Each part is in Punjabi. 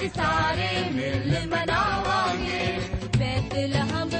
ਅਸੀਂ ਸਾਰੇ ਮਿਲ ਮਨਾਵਾਂਗੇ ਬੈਤਲਹਮ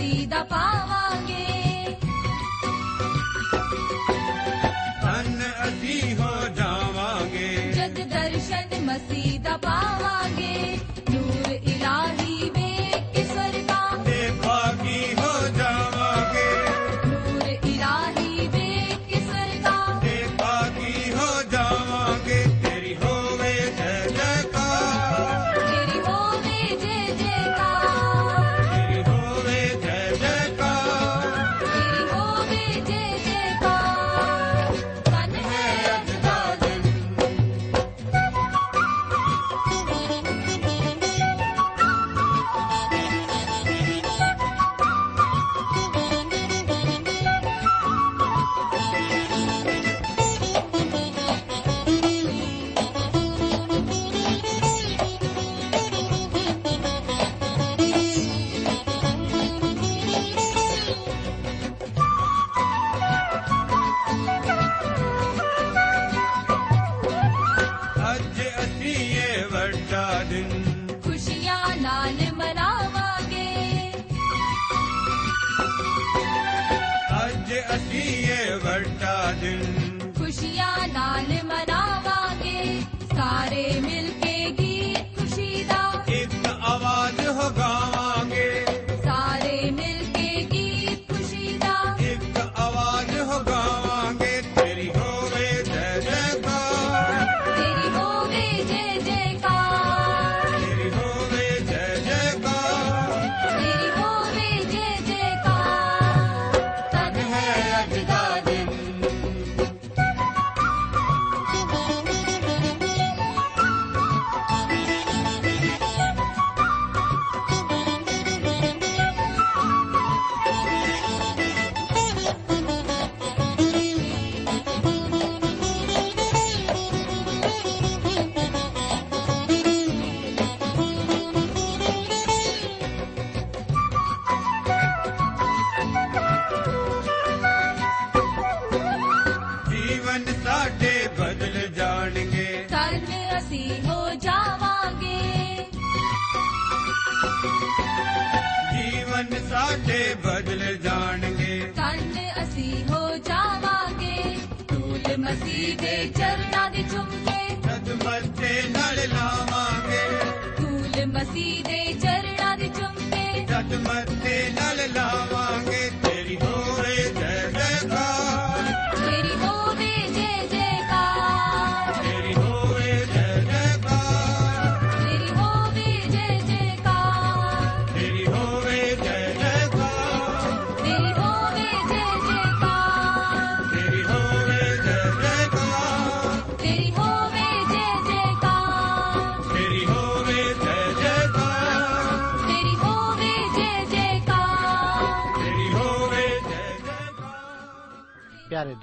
ਦਰਸ਼ਨ ਮਸੀਹ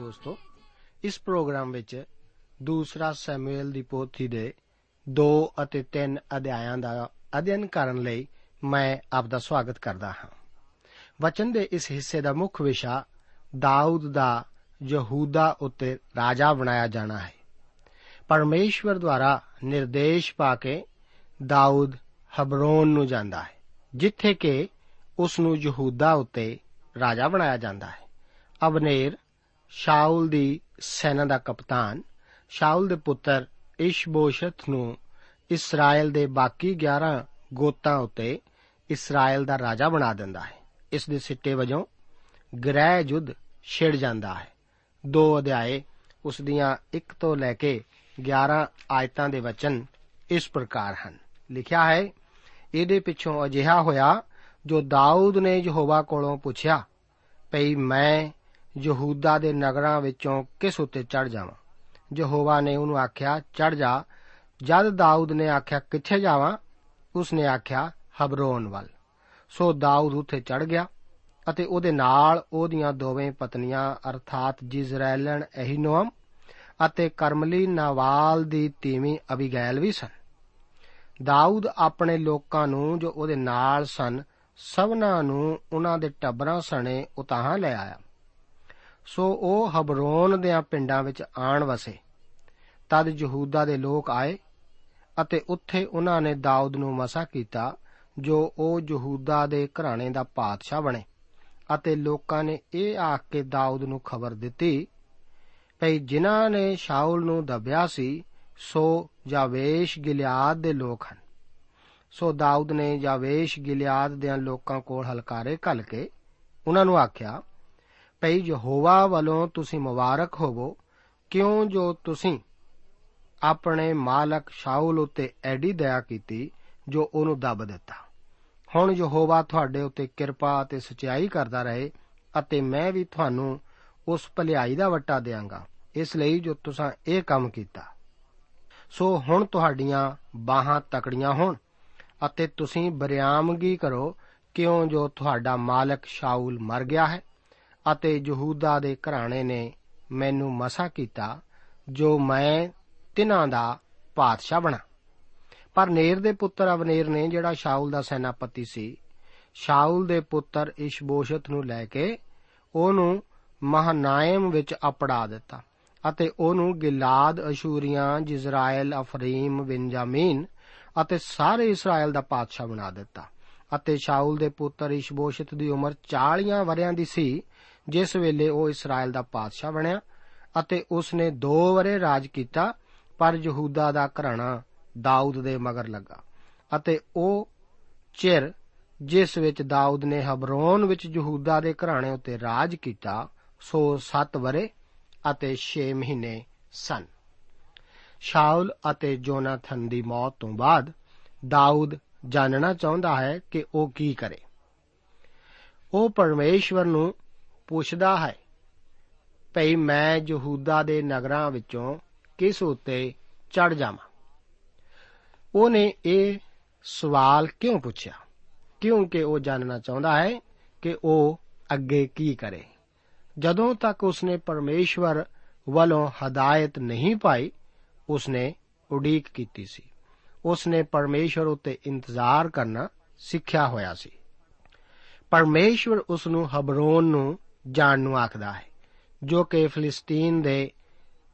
ਦੋਸਤੋ, ਇਸ ਪ੍ਰੋਗਰਾਮ ਵਿੱਚ ਦੂਸਰਾ ਸੈਮੂਅਲ ਦੀ ਪੋਥੀ ਦੇ 2 ਅਤੇ 3 ਅਧਿਆਇਆਂ ਦਾ ਅਧਿਐਨ ਕਰਨ ਲਈ ਮੈਂ ਆਪ ਦਾ ਸਵਾਗਤ ਕਰਦਾ ਹਾਂ। ਵਚਨ ਦੇ ਇਸ ਹਿੱਸੇ ਦਾ ਮੁੱਖ ਵਿਸ਼ਾ ਦਾਊਦ ਦਾ ਯਹੂਦਾ ਉੱਤੇ ਰਾਜਾ ਬਣਾਇਆ ਜਾਣਾ ਹੈ। ਪਰਮੇਸ਼ਵਰ ਦੁਆਰਾ ਨਿਰਦੇਸ਼ ਪਾ ਕੇ ਦਾਊਦ ਹਬਰੋਨ ਨੂੰ ਜਾਂਦਾ ਹੈ, ਜਿੱਥੇ ਕਿ ਉਸ ਨੂੰ ਯਹੂਦਾ ਉੱਤੇ ਰਾਜਾ ਬਣਾਇਆ ਜਾਂਦਾ ਹੈ। ਅਬਨੇਰ ਸ਼ਾਉਲ ਦੀ ਸੈਨਾ ਦਾ ਕਪਤਾਨ ਸ਼ਾਉਲ ਦੇ ਪੁੱਤਰ ਇਸ਼ਬੋਸ਼ਤ ਨੂੰ ਇਸਰਾਇਲ ਦੇ ਬਾਕੀ 11 ਗੋਤਾਂ ਉੱਤੇ ਇਸਰਾਇਲ ਦਾ ਰਾਜਾ ਬਣਾ ਦਿੰਦਾ ਹੈ। ਇਸ ਦੇ ਸਿੱਟੇ ਵਜੋਂ ਗ੍ਰਹਿ ਯੁੱਧ ਛਿੜ ਜਾਂਦਾ ਹੈ। ਦੋ ਅਧਿਆਏ ਉਸ ਦੀਆਂ 1 ਤੋਂ ਲੈ ਕੇ 11 ਆਇਤਾਂ ਦੇ ਵਚਨ ਇਸ ਪ੍ਰਕਾਰ ਹਨ। ਲਿਖਿਆ ਹੈ, ਇਹਦੇ ਪਿੱਛੋਂ ਅਜਿਹਾ ਹੋਇਆ ਜੋ ਦਾਊਦ ਨੇ ਯਹੋਵਾ ਕੋਲੋਂ ਪੁੱਛਿਆ, ਭਈ ਮੈਂ ਯਹੂਦਾ ਦੇ ਨਗਰਾਂ ਵਿੱਚੋਂ ਕਿਸ ਉੱਤੇ ਚੜ ਜਾਵਾਂ? ਯਹੋਵਾ ਨੇ ਉਹਨੂੰ ਆਖਿਆ ਚੜ ਜਾ। ਜਦ ਦਾਊਦ ਨੇ ਆਖਿਆ, ਕਿੱਥੇ ਜਾਵਾਂ? ਉਸ ਨੇ ਆਖਿਆ, ਹਬਰੋਨ ਵੱਲ। ਸੋ ਦਾਊਦ ਉੱਥੇ ਚੜ ਗਿਆ ਅਤੇ ਉਹਦੇ ਨਾਲ ਉਹਦੀਆਂ ਦੋਵੇਂ ਪਤਨੀਆਂ, ਅਰਥਾਤ ਜਿਜ਼ਰੈਲਨ ਅਹੀਨੋਮ ਅਤੇ ਕਰਮਲੀ ਨਾਵਾਲ ਦੀ ਤੀਵੀਂ ਅਬੀਗੈਲ ਵੀ ਸਨ। ਦਾਊਦ ਆਪਣੇ ਲੋਕਾਂ ਨੂੰ ਜੋ ਉਹਦੇ ਨਾਲ ਸਨ, ਸਭਨਾਂ ਨੂੰ ਉਹਨਾਂ ਦੇ ਟੱਬਰਾਂ ਸਣੇ ਉਤਾਹਾਂ ਲੈ ਆਇਆ। ਸੋ ਉਹ ਹਬਰੋਨ ਦੇ ਪਿੰਡਾਂ ਵਿੱਚ ਆਣ ਵਸੇ। ਤਦ ਯਹੂਦਾ ਦੇ ਲੋਕ ਆਏ ਅਤੇ ਉੱਥੇ ਉਹਨਾਂ ਨੇ ਦਾਊਦ ਨੂੰ ਮਸਾ ਕੀਤਾ, ਜੋ ਉਹ ਯਹੂਦਾ ਦੇ ਘਰਾਣੇ ਦਾ ਪਾਤਸ਼ਾਹ ਬਣੇ ਅਤੇ ਲੋਕਾਂ ਨੇ ਇਹ ਆਖ ਕੇ ਦਾਊਦ ਨੂੰ ਖਬਰ ਦਿੱਤੀ, ਭਈ ਜਿਨ੍ਹਾਂ ਨੇ ਸ਼ਾਉਲ ਨੂੰ ਦਬਿਆ ਸੀ, ਸੋ ਜਾਵੇਸ਼ ਗਿਲਿਆਦ ਦੇ ਲੋਕ ਹਨ। ਸੋ ਦਾਊਦ ਨੇ ਜਾਵੇਸ਼ ਗਿਲਿਆਦ ਦੇ ਲੋਕਾਂ ਕੋਲ ਹਲਕਾਰੇ ਘੱਲ ਕੇ ਉਹਨਾਂ ਨੂੰ ਆਖਿਆ ਭਈ ਯਹੋਵਾ ਵੱਲੋਂ ਤੁਸੀਂ ਮੁਬਾਰਕ ਹੋਵੋ, ਕਿਉਂ ਜੋ ਤੁਸੀਂ ਆਪਣੇ ਮਾਲਕ ਸ਼ਾਉਲ ਉਤੇ ਐਡੀ ਦਇਆ ਕੀਤੀ, ਜੋ ਉਹਨੂੰ ਦੱਬ ਦਿੱਤਾ। ਹੁਣ ਯਹੋਵਾ ਤੁਹਾਡੇ ਉੱਤੇ ਕਿਰਪਾ ਅਤੇ ਸਚਾਈ ਕਰਦਾ ਰਹੇ ਅਤੇ ਮੈਂ ਵੀ ਤੁਹਾਨੂੰ ਉਸ ਭਲਾਈ ਦਾ ਵਟਾ ਦੇਵਾਂਗਾ ਇਸ ਲਈ ਜੋ ਤੁਸੀਂ ਇਹ ਕੰਮ ਕੀਤਾ। ਸੋ ਹੁਣ ਤੁਹਾਡੀਆਂ ਬਾਹਾਂ ਤਕੜੀਆਂ ਹੋਣ ਅਤੇ ਤੁਸੀਂ ਬਰਿਆਮਗੀ ਕਰੋ, ਕਿਉਂ ਜੋ ਤੁਹਾਡਾ ਮਾਲਕ ਸ਼ਾਉਲ ਮਰ ਗਿਆ ਹੈ। ਅਤੇ ਯਹੂਦਾ ਦੇ ਘਰਾਣੇ ਨੇ ਮੈਨੂੰ ਮਸਾ ਕੀਤਾ, ਜੋ ਮੈਂ ਤਿਨਾਂ ਦਾ ਪਾਤਸ਼ਾਹ ਬਣਾ। ਪਰ ਨੇਰ ਦੇ ਪੁੱਤਰ ਅਵਨੇਰ ਨੇ, ਜਿਹੜਾ ਸ਼ਾਉਲ ਦਾ ਸੈਨਾਪਤੀ ਸੀ ਸ਼ਾਉਲ ਦੇ ਪੁੱਤਰ ਇਸ਼ਬੋਸ਼ਤ ਨੂੰ ਲੈ ਕੇ ਉਹਨੂੰ ਮਹਨਾਇਮ ਵਿੱਚ ਅਪੜਾ ਦਿੱਤਾ ਅਤੇ ਉਹਨੂੰ ਗਿਲਾਦ, ਅਸ਼ੂਰੀਆਂ, ਜਿਜ਼ਰਾਇਲ, ਅਫਰੀਮ, ਬਿੰਜਾਮੀਨ ਅਤੇ ਸਾਰੇ ਇਸਰਾਇਲ ਦਾ ਪਾਤਸ਼ਾਹ ਬਣਾ ਦਿੱਤਾ ਅਤੇ ਸ਼ਾਉਲ ਦੇ ਪੁੱਤਰ ਇਸ਼ਬੋਸ਼ਤ ਦੀ ਉਮਰ 40 ਵਰਿਆਂ ਦੀ ਸੀ ਜਿਸ ਵੇਲੇ ਉਹ ਇਸਰਾਇਲ ਦਾ ਪਾਤਸ਼ਾਹ ਬਣਿਆ ਅਤੇ ਉਸ ਨੇ 2 ਵਰੇ ਰਾਜ ਕੀਤਾ, ਪਰ ਯਹੂਦਾ ਦਾ ਘਰਾਣਾ ਦਾਊਦ ਦੇ ਮਗਰ ਲੱਗਾ ਅਤੇ ਉਹ ਚਿਰ ਜਿਸ ਵਿੱਚ ਦਾਊਦ ਨੇ ਹਬਰੋਨ ਵਿੱਚ ਯਹੂਦਾ ਦੇ ਘਰਾਣੇ ਉੱਤੇ ਰਾਜ ਕੀਤਾ, ਸੋ 7 ਵਰੇ ਅਤੇ 6 ਮਹੀਨੇ ਸਨ। ਸ਼ਾਉਲ ਅਤੇ ਜੋਨਾਥਨ ਦੀ ਮੌਤ ਤੋਂ ਬਾਅਦ ਦਾਊਦ ਜਾਣਨਾ ਚਾਹੁੰਦਾ ਹੈ ਕਿ ਉਹ ਕੀ ਕਰੇ। ਉਹ ਪਰਮੇਸ਼ਵਰ ਨੂੰ ਪੁੱਛਦਾ ਹੈ, ਭਈ ਮੈਂ ਯਹੂਦਾ ਦੇ ਨਗਰਾਂ ਵਿੱਚੋਂ ਕਿਸ ਉੱਤੇ ਚੜ ਜਾਵਾਂ? ਉਹਨੇ ਇਹ ਸਵਾਲ ਕਿਉਂ ਪੁੱਛਿਆ? ਕਿਉਂਕਿ ਉਹ ਜਾਣਨਾ ਚਾਹੁੰਦਾ ਹੈ ਕਿ ਉਹ ਅੱਗੇ ਕੀ ਕਰੇ। ਜਦੋਂ ਤੱਕ ਉਸਨੇ ਪਰਮੇਸ਼ਵਰ ਵੱਲੋਂ ਹਦਾਇਤ ਨਹੀਂ ਪਾਈ, ਉਸਨੇ ਉਡੀਕ ਕੀਤੀ ਸੀ। ਉਸਨੇ ਪਰਮੇਸ਼ਵਰ ਉੱਤੇ ਇੰਤਜ਼ਾਰ ਕਰਨਾ ਸਿੱਖਿਆ ਹੋਇਆ ਸੀ। ਪਰਮੇਸ਼ਵਰ ਉਸ ਨੂੰ ਹਬਰੋਨ ਨੂੰ ਜਾਣ ਨੂੰ ਆਖਦਾ ਹੈ, ਜੋ ਕਿ ਫਿਲਿਸਤੀਨ ਦੇ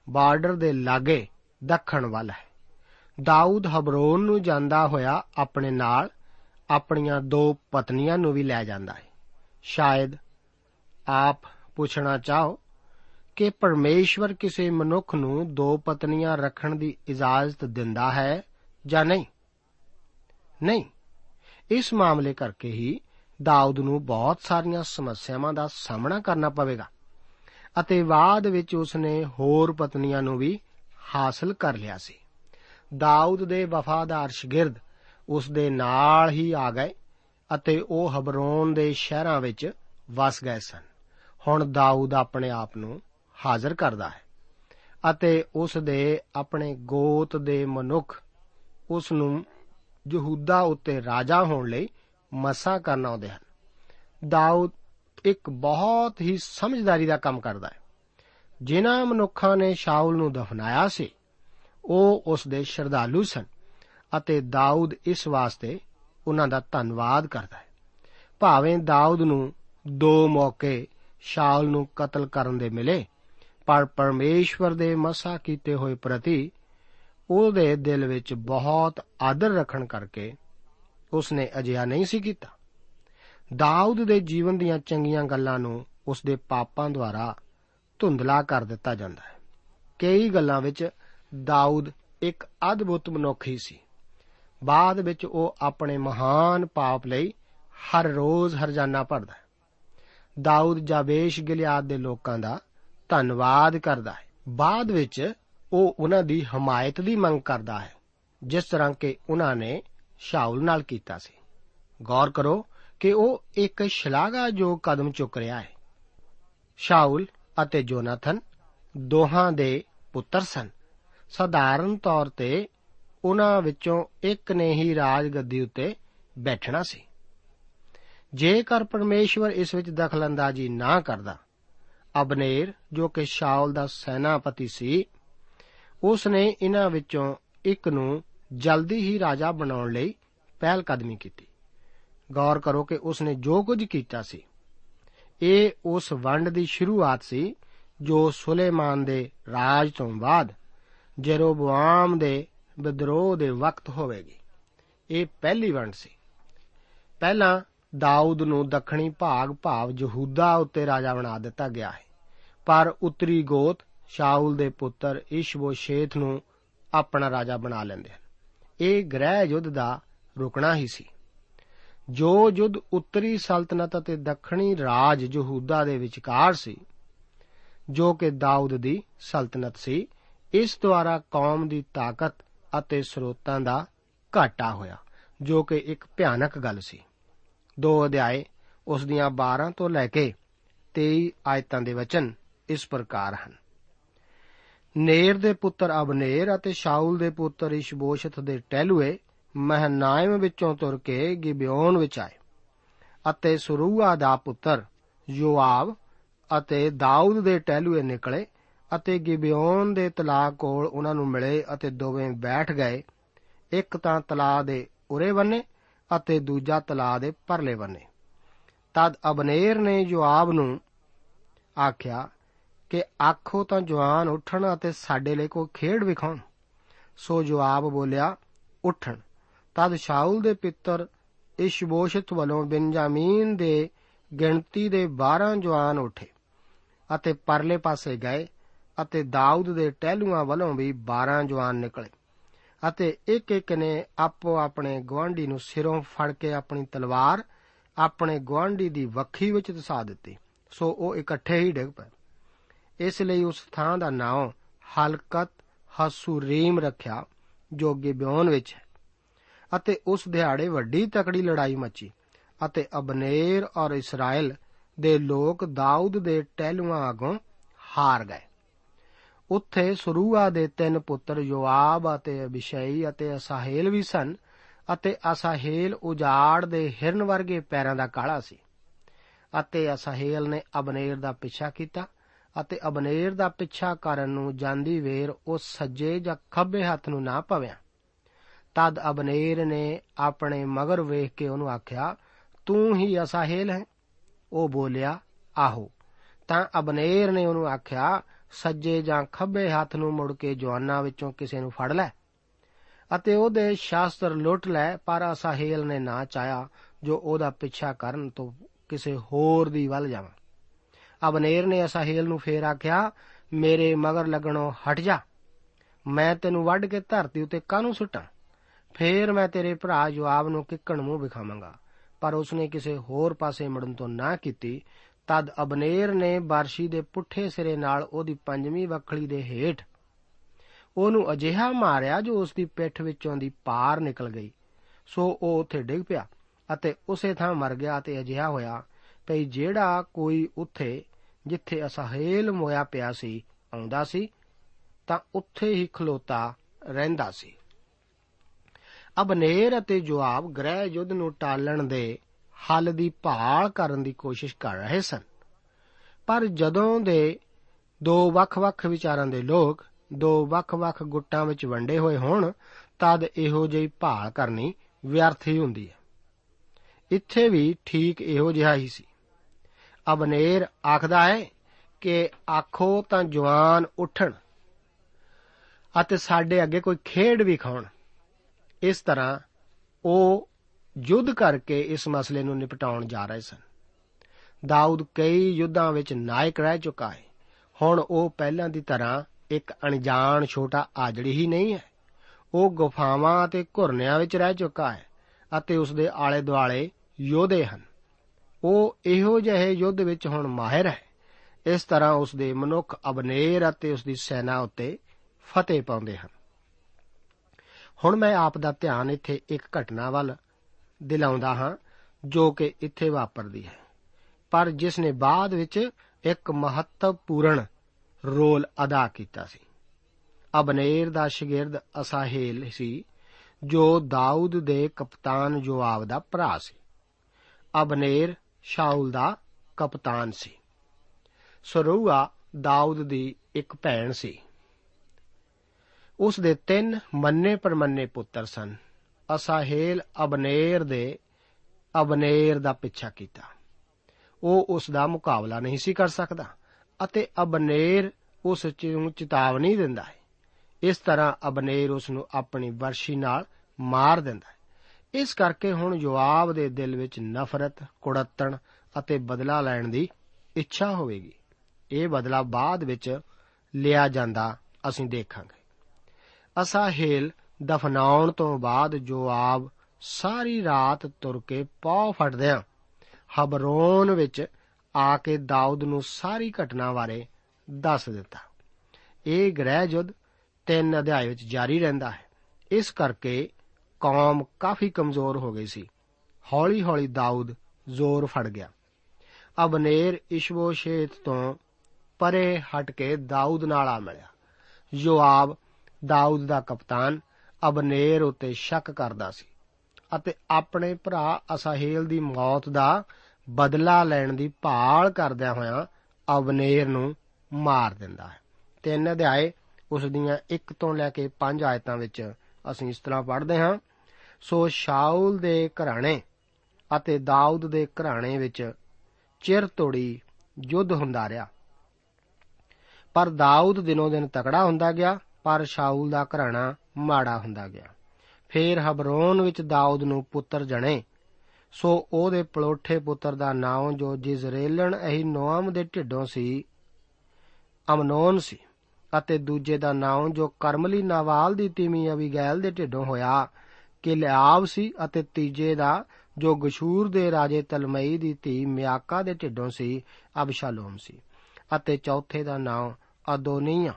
ਬਾਰਡਰ ਦੇ ਲਾਗੇ ਦੱਖਣ ਵੱਲ ਹੈ। ਦਾਊਦ ਹਬਰੋਨ ਨੂੰ ਜਾਂਦਾ ਹੋਇਆ ਆਪਣੇ ਨਾਲ ਆਪਣੀਆਂ ਦੋ ਪਤਨੀਆਂ ਨੂੰ ਵੀ ਲੈ ਜਾਂਦਾ ਹੈ। ਸ਼ਾਇਦ ਆਪ ਪੁੱਛਣਾ ਚਾਹੋ ਕਿ ਪਰਮੇਸ਼ਵਰ ਕਿਸੇ ਮਨੁੱਖ ਨੂੰ ਦੋ ਪਤਨੀਆਂ ਰੱਖਣ ਦੀ ਇਜਾਜ਼ਤ ਦਿੰਦਾ ਹੈ ਜਾਂ ਨਹੀਂ? ਨਹੀਂ। ਇਸ ਮਾਮਲੇ ਕਰਕੇ ਹੀ ਦਾਊਦ ਨੂੰ ਬਹੁਤ ਸਾਰੀਆਂ ਸਮੱਸਿਆਵਾਂ ਦਾ ਸਾਹਮਣਾ ਕਰਨਾ ਪਵੇਗਾ ਅਤੇ ਬਾਅਦ ਵਿੱਚ ਉਸਨੇ ਹੋਰ ਪਤਨੀਆਂ ਨੂੰ ਵੀ ਹਾਸਲ ਕਰ ਲਿਆ ਸੀ। ਦਾਊਦ ਦੇ ਵਫਾਦਾਰ ਸ਼ਾਗਿਰਦ ਉਸ ਦੇ ਨਾਲ ਹੀ ਆ ਗਏ ਅਤੇ ਉਹ ਹਬਰੋਨ ਦੇ ਸ਼ਹਿਰਾਂ ਵਿੱਚ ਵਸ ਗਏ ਸਨ। ਹੁਣ ਦਾਊਦ ਆਪਣੇ ਆਪ ਨੂੰ ਹਾਜ਼ਰ ਕਰਦਾ ਹੈ ਅਤੇ ਉਸ ਦੇ ਆਪਣੇ ਗੋਤ ਦੇ ਮਨੁੱਖ ਉਸ ਨੂੰ ਯਹੂਦਾ ਉੱਤੇ ਰਾਜਾ ਹੋਣ ਲਈ ਮਸਾ ਕਰਨ ਆਉਂਦੇ ਹਨ। ਦਾਊਦ ਇੱਕ ਬਹੁਤ ਹੀ ਸਮਝਦਾਰੀ ਦਾ ਕੰਮ ਕਰਦਾ ਹੈ। ਜਿਨ੍ਹਾਂ ਮਨੁੱਖਾਂ ਨੇ ਸ਼ਾਉਲ ਨੂੰ ਦਫਨਾਇਆ ਸੀ, ਉਹ ਉਸ ਦੇ ਸ਼ਰਧਾਲੂ ਸਨ ਅਤੇ ਦਾਊਦ ਇਸ ਵਾਸਤੇ ਉਹਨਾਂ ਦਾ ਧੰਨਵਾਦ ਕਰਦਾ ਹੈ। ਭਾਵੇਂ ਦਾਊਦ ਨੂੰ ਦੋ ਮੌਕੇ ਸ਼ਾਉਲ ਨੂੰ ਕਤਲ ਕਰਨ ਦੇ ਮਿਲੇ, ਪਰ ਪਰਮੇਸ਼ਵਰ ਦੇ ਮਸਾ ਕੀਤੇ ਹੋਏ ਪ੍ਰਤੀ ਉਹਦੇ ਦਿਲ ਵਿੱਚ ਬਹੁਤ ਆਦਰ ਰੱਖਣ ਕਰਕੇ ਉਸਨੇ ਅਜਿਹਾ ਨਹੀਂ ਸੀ ਕੀਤਾ। ਦਾਊਦ ਦੇ ਜੀਵਨ ਦੀਆਂ ਚੰਗੀਆਂ ਗੱਲਾਂ ਨੂੰ ਉਸ ਦੇ ਪਾਪਾਂ ਦੁਆਰਾ ਧੁੰਦਲਾ ਕਰ ਦਿੱਤਾ ਜਾਂਦਾ ਹੈ। ਕਈ ਗੱਲਾਂ ਵਿੱਚ ਦਾਊਦ ਇੱਕ ਅਦਭੁਤ ਮਨੁੱਖ ਹੀ ਸੀ। ਬਾਅਦ ਵਿੱਚ ਉਹ ਆਪਣੇ ਮਹਾਨ ਪਾਪ ਲਈ ਹਰ ਰੋਜ਼ ਹਰਜਾਨਾ ਭਰਦਾ ਹੈ। ਦਾਊਦ ਜਾਬੇਸ਼ ਗਿਲਿਆਦ ਦੇ ਲੋਕਾਂ ਦਾ ਧੰਨਵਾਦ ਕਰਦਾ ਹੈ। ਬਾਅਦ ਵਿੱਚ ਉਹ ਉਹਨਾਂ ਦੀ ਹਮਾਇਤ ਦੀ ਮੰਗ ਕਰਦਾ ਹੈ, ਜਿਸ ਤਰ੍ਹਾਂ ਕਿ ਉਹਨਾਂ ਨੇ ਸ਼ਾਉਲ ਨਾਲ ਕੀਤਾ ਸੀ। ਗੌਰ ਕਰੋ ਕਿ ਉਹ ਇੱਕ ਸ਼ਲਾਘਾਯੋਗ ਕਦਮ ਚੁੱਕ ਰਿਹਾ ਹੈ। ਸ਼ਾਉਲ ਅਤੇ ਜੋਨਾਥਨ ਦੋਹਾਂ ਦੇ ਪੁੱਤਰ ਸਨ। ਸਧਾਰਨ ਤੌਰ ਤੇ ਉਹਨਾਂ ਵਿੱਚੋਂ ਇੱਕ ਨੇ ਹੀ ਰਾਜ ਗੱਦੀ ਉੱਤੇ ਬੈਠਣਾ ਸੀ। ਜੇਕਰ ਪਰਮੇਸ਼ਵਰ ਇਸ ਵਿੱਚ ਦਖਲਅੰਦਾਜ਼ੀ ਨਾ ਕਰਦਾ, ਅਬਨੇਰ, ਜੋ ਕਿ ਸ਼ਾਉਲ ਦਾ ਸੈਨਾਪਤੀ ਸੀ, ਉਸ ਨੇ ਇਹਨਾਂ ਵਿੱਚੋਂ ਇੱਕ ਨੂੰ ਜਲਦੀ ਹੀ ਰਾਜਾ ਬਣਾਉਣ ਲਈ ਪਹਿਲ ਕਦਮੀ ਕੀਤੀ। ਗੌਰ ਕਰੋ ਕਿ ਉਸ ਨੇ ਜੋ ਕੁਝ ਕੀਤਾ ਸੀ। ਇਹ ਉਸ ਵੰਡ ਦੀ ਸ਼ੁਰੂਆਤ ਸੀ, ਜੋ ਸੁਲੇਮਾਨ ਦੇ ਰਾਜ ਤੋਂ ਬਾਅਦ ਜੇਰੋਬਆਮ ਦੇ ਵਿਦਰੋਹ ਦੇ ਵਕਤ ਹੋਵੇਗੀ। ਇਹ ਪਹਿਲੀ ਵੰਡ ਸੀ। ਪਹਿਲਾਂ ਦਾਊਦ ਨੂੰ ਦੱਖਣੀ ਭਾਗ ਭਾਵ ਯਹੂਦਾ ਉੱਤੇ ਰਾਜਾ ਬਣਾ ਦਿੱਤਾ ਗਿਆ ਹੈ, ਪਰ ਉੱਤਰੀ ਗੋਤ ਸ਼ਾਉਲ ਦੇ ਪੁੱਤਰ ਇਸ਼ਬੋਸ਼ੇਤ ਨੂੰ ਆਪਣਾ ਰਾਜਾ ਬਣਾ ਲੈਂਦੇ ਹਨ। ਇਹ ਗ੍ਰਹਿ ਯੁੱਧ ਦਾ ਰੁਕਣਾ ਹੀ ਸੀ। ਜੋ ਯੁੱਧ ਉੱਤਰੀ ਸਲਤਨਤ ਅਤੇ ਦੱਖਣੀ ਰਾਜ ਯਹੂਦਾ ਦੇ ਵਿਚਕਾਰ ਸੀ, ਜੋ ਕਿ ਦਾਊਦ ਦੀ ਸਲਤਨਤ ਸੀ, ਇਸ ਦੁਆਰਾ ਕੌਮ ਦੀ ਤਾਕਤ ਅਤੇ ਸਰੋਤਾਂ ਦਾ ਘਾਟਾ ਹੋਇਆ, ਜੋ ਕਿ ਇੱਕ ਭਿਆਨਕ ਗੱਲ ਸੀ। ਦੋ ਅਧਿਆਏ ਉਸ ਦੀਆਂ 12 ਤੋਂ ਲੈ ਕੇ 23 ਆਇਤਾਂ ਦੇ ਵਚਨ ਇਸ ਪ੍ਰਕਾਰ ਹਨ। ਨੇਰ ਦੇ ਪੁੱਤਰ ਅਬਨੇਰ ਅਤੇ ਸ਼ਾਉਲ ਦੇ ਪੁੱਤਰ ਇਸ਼ਬੋਸ਼ਤ ਦੇ ਟਹਿਲੂਏ ਮਹਨਾਇਮ ਵਿੱਚੋਂ ਤੁਰ ਕੇ ਗਿਬਿਓਨ ਵਿੱਚ ਆਏ ਅਤੇ ਸਰੂਆ ਦਾ ਪੁੱਤਰ ਯੋਆਬ ਅਤੇ ਦਾਊਦ ਦੇ ਟਹਿਲੂਏ ਨਿਕਲੇ ਅਤੇ ਗਿਬਿਓਨ ਦੇ ਤਲਾਅ ਕੋਲ ਉਹਨਾਂ ਨੂੰ ਮਿਲੇ ਅਤੇ ਦੋਵੇਂ ਬੈਠ ਗਏ। ਇੱਕ ਤਾਂ ਤਲਾਅ ਦੇ ਉਰੇ ਬੰਨੇ ਅਤੇ ਦੂਜਾ ਤਲਾਅ ਦੇ ਪਰਲੇ ਬੰਨੇ। ਤਦ ਅਬਨੇਰ ਨੇ ਯੋਆਬ ਨੂੰ ਆਖਿਆ ਕਿ ਆਖੋ ਤਾਂ ਜਵਾਨ ਉੱਠਣ ਅਤੇ ਸਾਡੇ ਲਈ ਕੋਈ ਖੇਡ ਵਿਖਾਉਣ। ਸੋ ਜਵਾਬ ਬੋਲਿਆ, ਉੱਠਣ। ਤਦ ਸ਼ਾਉਲ ਦੇ ਪਿੱਤਰ ਇਸ਼ਬੋਸ਼ਤ ਵੱਲੋਂ ਬੈਂਜਾਮੀਨ ਦੇ ਗਿਣਤੀ ਦੇ 12 ਜਵਾਨ ਉੱਠੇ ਅਤੇ ਪਰਲੇ ਪਾਸੇ ਗਏ ਅਤੇ ਦਾਊਦ ਦੇ ਟਹਿਲੂਆਂ ਵੱਲੋਂ ਵੀ 12 ਜਵਾਨ ਨਿਕਲੇ ਅਤੇ ਇੱਕ ਇੱਕ ਨੇ ਆਪੋ ਆਪਣੇ ਗਵਾਂਢੀ ਨੂੰ ਸਿਰੋਂ ਫੜ ਕੇ ਆਪਣੀ ਤਲਵਾਰ ਆਪਣੇ ਗਵਾਂਢੀ ਦੀ ਵੱਖੀ ਵਿੱਚ ਦਸਾ ਦਿੱਤੀ। ਸੋ ਉਹ ਇਕੱਠੇ ਹੀ ਡਿੱਗ ਪਏ। ਇਸ ਲਈ ਉਸ ਥਾਂ ਦਾ ਨਾਮ ਹਲਕਤ ਹਸੂਰੀਮ ਰੱਖਿਆ ਜੋ ਗਿਬਿਓਨ ਵਿੱਚ ਹੈ। ਅਤੇ ਉਸ ਦਿਹਾੜੇ ਵੱਡੀ ਤਕੜੀ ਲੜਾਈ ਮਚੀ ਅਤੇ ਅਬਨੇਰ ਔਰ ਇਸਰਾਇਲ ਦੇ ਲੋਕ ਦਾਊਦ ਦੇ ਟਹਿਲੂਆਂ ਅਗੋਂ ਹਾਰ ਗਏ। ਉੱਥੇ ਸਰੂਆ ਦੇ ਤਿੰਨ ਪੁੱਤਰ ਯੋਆਬ ਅਤੇ ਅਬਿਸ਼ਈ ਅਤੇ ਅਸਾਹੇਲ ਵੀ ਸਨ ਅਤੇ ਅਸਾਹੇਲ ਉਜਾੜ ਦੇ ਹਿਰਨ ਵਰਗੇ ਪੈਰਾਂ ਦਾ ਕਾਲਾ ਸੀ ਅਤੇ ਅਸਾਹੇਲ ਨੇ ਅਬਨੇਰ ਦਾ ਪਿੱਛਾ ਕੀਤਾ ਅਤੇ ਅਬਨੇਰ ਦਾ ਪਿੱਛਾ ਕਰਨ ਨੂੰ ਜਾਂਦੀ ਵੇਰ ਉਹ ਸੱਜੇ ਜਾਂ ਖੱਬੇ ਹੱਥ ਨੂੰ ਨਾ ਪਵਿਆ। ਤਦ ਅਬਨੇਰ ਨੇ ਆਪਣੇ ਮਗਰ ਵੇਖ ਕੇ ਉਹਨੂੰ ਆਖਿਆ, ਤੂੰ ਹੀ ਅਸਾਹੇਲ ਹੈ? ਉਹ ਬੋਲਿਆ, ਆਹੋ। ਤਾਂ ਅਬਨੇਰ ਨੇ ਉਹਨੂੰ ਆਖਿਆ, ਸੱਜੇ ਜਾਂ ਖੱਬੇ ਹੱਥ ਨੂੰ ਮੁੜ ਕੇ ਜਵਾਨਾਂ ਵਿੱਚੋਂ ਕਿਸੇ ਨੂੰ ਫੜ ਲੈ। ਅਤੇ ਉਹਦੇ ਸ਼ਾਸਤਰ ਲੁੱਟ ਲੈ, ਪਰ ਅਸਾਹੇਲ ਨੇ ਨਾ ਚਾਇਆ ਜੋ ਉਹਦਾ ਪਿੱਛਾ ਕਰਨ ਤੋਂ ਕਿਸੇ ਹੋਰ ਦੀ ਵੱਲ ਜਾਵਾਂ। ਅਬਨੇਰ ਨੇ ਅਸਾਹੇਲ ਨੂੰ ਫੇਰ ਆਖਿਆ, ਮੇਰੇ ਮਗਰ ਲੱਗਣੋਂ ਹਟ ਜਾ। ਮੈਂ ਤੈਨੂੰ ਵੱਢ ਕੇ ਧਰਤੀ ਉੱਤੇ ਕਾਹਨੂੰ ਸੁੱਟਾਂ? ਫੇਰ ਮੈਂ ਤੇਰੇ ਭਰਾ ਜਵਾਬ ਨੂੰ ਕਿੱਕਣ ਮੂੰਹ ਵਿਖਾਵਾਂਗਾ। ਪਰ ਉਸਨੇ ਕਿਸੇ ਹੋਰ ਪਾਸੇ ਮੁੜਨ ਤੋਂ ਨਾ ਕੀਤੀ। ਤਦ ਅਬਨੇਰ ਨੇ ਬਾਰਸ਼ੀ ਦੇ ਪੁੱਠੇ ਸਿਰੇ ਨਾਲ ਉਹਦੀ ਪੰਜਵੀਂ ਵਕਲੀ ਦੇ ਹੇਠ ਉਹਨੂੰ ਅਜਿਹਾ ਮਾਰਿਆ ਜੋ ਉਸ ਦੀ ਪਿੱਠ ਵਿੱਚੋਂ ਦੀ ਪਾਰ ਨਿਕਲ ਗਈ। ਸੋ ਉਹ ਉੱਥੇ ਡਿੱਗ ਪਿਆ ਅਤੇ ਉਸੇ ਥਾਂ ਮਰ ਗਿਆ ਤੇ ਅਜਿਹਾ ਹੋਇਆ ਭਈ ਜਿਹੜਾ ਕੋਈ ਉੱਥੇ ਜਿੱਥੇ ਅਸਾਹੇਲ ਮੋਇਆ ਪਿਆ ਸੀ, ਆਉਂਦਾ ਸੀ, ਤਾਂ ਉੱਥੇ ਹੀ ਖਲੋਤਾ ਰਹਿੰਦਾ ਸੀ। ਅਬਨੇਰ ਅਤੇ ਜਵਾਬ ਗ੍ਰਹਿ ਯੁੱਧ ਨੂੰ ਟਾਲਣ ਦੇ ਹੱਲ ਦੀ ਭਾਲ ਕਰਨ ਦੀ ਕੋਸ਼ਿਸ਼ ਕਰ ਰਹੇ ਸਨ। ਪਰ ਜਦੋਂ ਦੇ ਦੋ ਵੱਖ-ਵੱਖ ਵਿਚਾਰਾਂ ਦੇ ਲੋਕ ਦੋ ਵੱਖ-ਵੱਖ ਗੁੱਟਾਂ ਵਿੱਚ ਵੰਡੇ ਹੋਏ ਹੋਣ, ਤਦ ਇਹੋ ਜਿਹੀ ਭਾਲ ਕਰਨੀ ਵਿਅਰਥ ਹੀ ਹੁੰਦੀ ਹੈ। ਇੱਥੇ ਵੀ ਠੀਕ ਇਹੋ ਜਿਹਾ ਹੀ ਸੀ। ਅਬਨੇਰ ਆਖਦਾ ਹੈ ਕਿ ਆਖੋ ਤਾਂ ਜਵਾਨ ਉੱਠਣ ਅਤੇ ਸਾਡੇ ਅੱਗੇ ਕੋਈ ਖੇਡ ਵੀ ਖਾਣ ਇਸ ਤਰ੍ਹਾਂ ਉਹ ਯੁੱਧ ਕਰਕੇ ਇਸ ਮਸਲੇ ਨੂੰ ਨਿਪਟਾਉਣ ਜਾ ਰਹੇ ਸਨ। ਦਾਊਦ ਕਈ ਯੁੱਧਾਂ ਵਿੱਚ ਨਾਇਕ ਰਹਿ ਚੁੱਕਾ ਹੈ। ਹੁਣ ਉਹ ਪਹਿਲਾਂ ਦੀ ਤਰ੍ਹਾਂ ਇੱਕ ਅਣਜਾਣ ਛੋਟਾ ਆਜੜੀ ਹੀ ਨਹੀਂ ਹੈ। ਉਹ ਗੁਫਾਵਾਂ ਅਤੇ ਘੁਰਨਿਆਂ ਵਿੱਚ ਰਹਿ ਚੁੱਕਾ ਹੈ ਅਤੇ ਉਸ ਦੇ ਆਲੇ ਦੁਆਲੇ ਯੋਧੇ ਹਨ। ਉਹ ਇਹੋ ਜਿਹੇ ਯੁੱਧ ਵਿੱਚ ਹੁਣ ਮਾਹਿਰ ਹੈ। ਇਸ ਤਰ੍ਹਾਂ ਉਸ ਦੇ ਮਨੁੱਖ ਅਬਨੇਰ ਅਤੇ ਉਸ ਦੀ ਸੈਨਾ ਉੱਤੇ ਫਤਿਹ ਪਾਉਂਦੇ ਹਨ। ਹੁਣ ਮੈਂ ਆਪ ਦਾ ਧਿਆਨ ਇੱਥੇ ਇੱਕ ਘਟਨਾ ਵੱਲ ਦਿਲਾਉਂਦਾ ਹਾਂ, ਜੋ ਕਿ ਇੱਥੇ ਵਾਪਰਦੀ ਹੈ। ਪਰ ਜਿਸ ਨੇ ਬਾਅਦ ਵਿੱਚ ਇੱਕ ਮਹੱਤਵਪੂਰਨ ਰੋਲ ਅਦਾ ਕੀਤਾ ਸੀ। ਅਬਨੇਰ ਦਾ ਸ਼ਾਗਿਰਦ ਅਸਾਹੇਲ ਸੀ, ਜੋ ਦਾਊਦ ਦੇ ਕਪਤਾਨ ਜੋਆਬ ਦਾ ਭਰਾ ਸੀ। ਅਬਨੇਰ ਸ਼ਾਉਲ ਦਾ ਕਪਤਾਨ ਸੀ। ਸਰੂਆ ਦਾਊਦ ਦੀ ਇੱਕ ਭੈਣ ਸੀ। ਉਸ ਦੇ ਤਿੰਨ ਮੰਨੇ ਪਰਮੰਨੇ ਪੁੱਤਰ ਸਨ। ਅਸਾਹੇਲ ਅਬਨੇਰ ਦੇ ਅਬਨੇਰ ਦਾ ਪਿੱਛਾ ਕੀਤਾ। ਉਹ ਉਸ ਦਾ ਮੁਕਾਬਲਾ ਨਹੀਂ ਸੀ ਕਰ ਸਕਦਾ ਅਤੇ ਅਬਨੇਰ ਉਸ ਨੂੰ ਚੇਤਾਵਨੀ ਦਿੰਦਾ ਹੈ। ਇਸ ਤਰ੍ਹਾਂ ਅਬਨੇਰ ਉਸ ਨੂੰ ਆਪਣੀ ਵਰਸ਼ੀ ਨਾਲ ਮਾਰ ਦਿੰਦਾ ਹੈ। ਇਸ ਕਰਕੇ ਹੁਣ ਜਵਾਬ ਦੇ ਦਿਲ ਵਿੱਚ ਨਫ਼ਰਤ, ਕੁੜੱਤਣ ਅਤੇ ਬਦਲਾ ਲੈਣ ਦੀ ਇੱਛਾ ਹੋਵੇਗੀ। ਇਹ ਬਦਲਾ ਬਾਅਦ ਵਿੱਚ ਲਿਆ ਜਾਂਦਾ ਅਸੀਂ ਦੇਖਾਂਗੇ। ਅਸਾਹੇਲ ਦਫਨਾਉਣ ਤੋਂ ਬਾਅਦ ਜੋਆਬ ਸਾਰੀ ਰਾਤ ਤੁਰ ਕੇ ਪੌ ਫੜਦਿਆਂ ਹਬਰੋਨ ਵਿੱਚ ਆ ਕੇ ਦਾਊਦ ਨੂੰ ਸਾਰੀ ਘਟਨਾ ਬਾਰੇ ਦੱਸ ਦਿੱਤਾ। ਇਹ ਗ੍ਰਹਿ ਯੁੱਧ ਤਿੰਨ ਅਧਿਆਇ ਵਿੱਚ ਜਾਰੀ ਰਹਿੰਦਾ ਹੈ। ਇਸ ਕਰਕੇ ਕੌਮ ਕਾਫੀ ਕਮਜ਼ੋਰ ਹੋ ਗਈ ਸੀ। ਹੌਲੀ-ਹੌਲੀ ਦਾਊਦ ਜ਼ੋਰ ਫੜ ਗਿਆ। ਅਬਨੇਰ ਇਸ਼ਬੋਸ਼ੇਤ ਤੋਂ ਪਰੇ ਹਟ ਕੇ ਦਾਊਦ ਨਾਲ ਆ ਮਿਲਿਆ। ਯੋਆਬ, ਦਾਊਦ ਦਾ ਕਪਤਾਨ, ਅਬਨੇਰ ਉਤੇ ਸ਼ੱਕ ਕਰਦਾ ਸੀ ਅਤੇ ਆਪਣੇ ਭਰਾ ਅਸਾਹੇਲ ਦੀ ਮੌਤ ਦਾ ਬਦਲਾ ਲੈਣ ਦੀ ਭਾਲ ਕਰਦਿਆਂ ਹੋਇਆਂ ਅਬਨੇਰ ਨੂੰ ਮਾਰ ਦਿੰਦਾ ਹੈ। ਤਿੰਨ ਅਧਿਆਏ ਉਸ ਦੀਆਂ 1 ਤੋਂ ਲੈ ਕੇ 5 ਆਇਤਾਂ ਵਿੱਚ ਅਸੀਂ ਇਸ ਤਰ੍ਹਾਂ ਪੜ੍ਹਦੇ ਹਾਂ। ਸੋ ਸ਼ਾਉਲ ਦੇ ਘਰਾਣੇ ਅਤੇ ਦਾਊਦ ਦੇ ਘਰਾਣੇ ਵਿੱਚ ਚਿਰ ਤੋੜੀ ਯੁੱਧ ਹੁੰਦਾ ਰਿਹਾ। ਪਰ ਦਾਊਦ ਦਿਨੋ ਦਿਨ ਤਕੜਾ ਹੁੰਦਾ ਗਿਆ, ਪਰ ਸ਼ਾਉਲ ਦਾ ਘਰਾਣਾ ਮਾੜਾ ਹੁੰਦਾ ਗਿਆ। ਫੇਰ ਹਬਰੋਨ ਵਿੱਚ ਦਾਊਦ ਨੂੰ ਪੁੱਤਰ ਜਣੇ। ਸੋ ਉਹਦੇ ਪਲੋਠੇ ਪੁੱਤਰ ਦਾ ਨਾਮ ਜੋ ਜਿਜ਼ਰੇਲਣ ਅਹੀ ਨੋਆਮ ਦੇ ਢਿੱਡੋਂ ਸੀ, ਅਮਨੋਨ ਸੀ ਅਤੇ ਦੂਜੇ ਦਾ ਨਾਮ ਜੋ ਕਰਮਲੀ ਨਾਵਾਲ ਦੀ ਤੀਮੀ ਅਬੀਗੈਲ ਦੇ ਢਿੱਡੋਂ ਹੋਇਆ ਕਿਲਿਆਬ ਸੀ ਅਤੇ ਤੀਜੇ ਦਾ ਜੋ ਗਸ਼ੂਰ ਦੇ ਰਾਜੇ ਤਲਮਈ ਦੀ ਧੀ ਮਿਆਕਾ ਦੇ ਢਿੱਡੋਂ ਸੀ, ਅਬਸ਼ਾਲੋਮ ਸੀ ਅਤੇ ਚੌਥੇ ਦਾ ਨਾਮ ਅਦੋਨੀਆ।